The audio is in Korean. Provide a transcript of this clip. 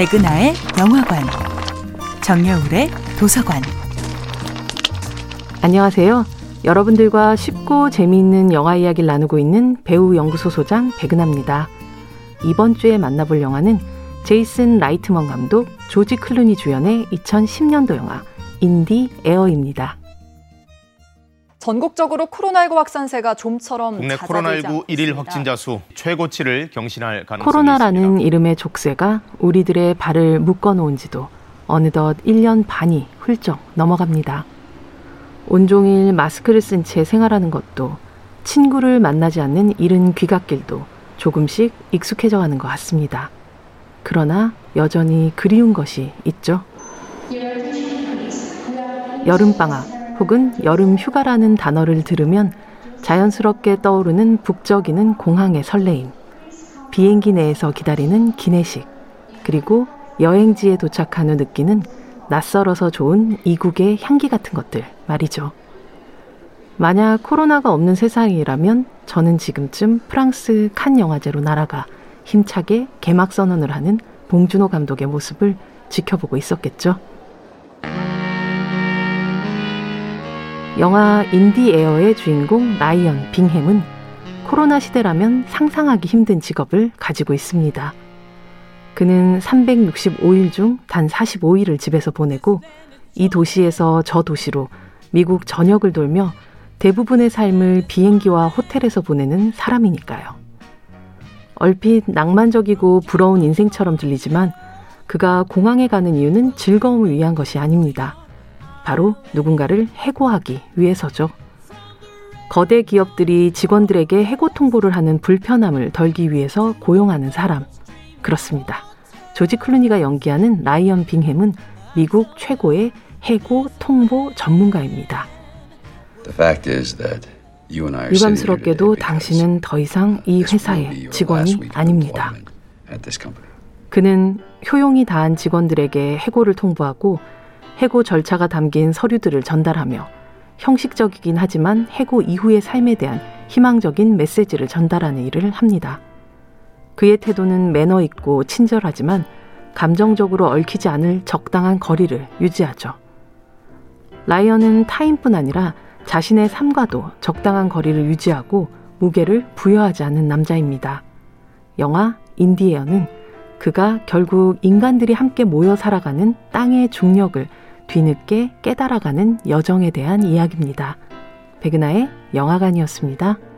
백은하의 영화관, 정여울의 도서관. 안녕하세요. 여러분들과 쉽고 재미있는 영화 이야기를 나누고 있는 배우 연구소 소장 백은하입니다. 이번 주에 만나볼 영화는 제이슨 라이트먼 감독, 조지 클루니 주연의 2010년도 영화 In the Air입니다. 전국적으로 코로나19 확산세가 좀처럼 국내 코로나19 일일 확진자 수 최고치를 경신할 가능성이 코로나라는 있습니다. 이름의 족쇄가 우리들의 발을 묶어놓은 지도 어느덧 1년 반이 훌쩍 넘어갑니다. 온종일 마스크를 쓴 채 생활하는 것도 친구를 만나지 않는 이른 귀갓길도 조금씩 익숙해져 가는 것 같습니다. 그러나 여전히 그리운 것이 있죠. 여름방학 혹은 여름 휴가라는 단어를 들으면 자연스럽게 떠오르는 북적이는 공항의 설레임, 비행기 내에서 기다리는 기내식, 그리고 여행지에 도착한 후 느끼는 낯설어서 좋은 이국의 향기 같은 것들 말이죠. 만약 코로나가 없는 세상이라면 저는 지금쯤 프랑스 칸 영화제로 날아가 힘차게 개막 선언을 하는 봉준호 감독의 모습을 지켜보고 있었겠죠. 영화 In the Air의 주인공 라이언 빙햄은 코로나 시대라면 상상하기 힘든 직업을 가지고 있습니다. 그는 365일 중 단 45일을 집에서 보내고 이 도시에서 저 도시로 미국 전역을 돌며 대부분의 삶을 비행기와 호텔에서 보내는 사람이니까요. 얼핏 낭만적이고 부러운 인생처럼 들리지만 그가 공항에 가는 이유는 즐거움을 위한 것이 아닙니다. 바로 누군가를 해고하기 위해서죠. 거대 기업들이 직원들에게 해고 통보를 하는 불편함을 덜기 위해서 고용하는 사람. 그렇습니다. 조지 클루니가 연기하는 라이언 빙햄은 미국 최고의 해고 통보 전문가입니다. 유감스럽게도 당신은 더 이상 이 회사의 직원이 아닙니다. 그는 효용이 다한 직원들에게 해고를 통보하고 해고 절차가 담긴 서류들을 전달하며 형식적이긴 하지만 해고 이후의 삶에 대한 희망적인 메시지를 전달하는 일을 합니다. 그의 태도는 매너 있고 친절하지만 감정적으로 얽히지 않을 적당한 거리를 유지하죠. 라이언은 타인뿐 아니라 자신의 삶과도 적당한 거리를 유지하고 무게를 부여하지 않는 남자입니다. 영화 인디에어는 그가 결국 인간들이 함께 모여 살아가는 땅의 중력을 뒤늦게 깨달아가는 여정에 대한 이야기입니다. 백은하의 영화관이었습니다.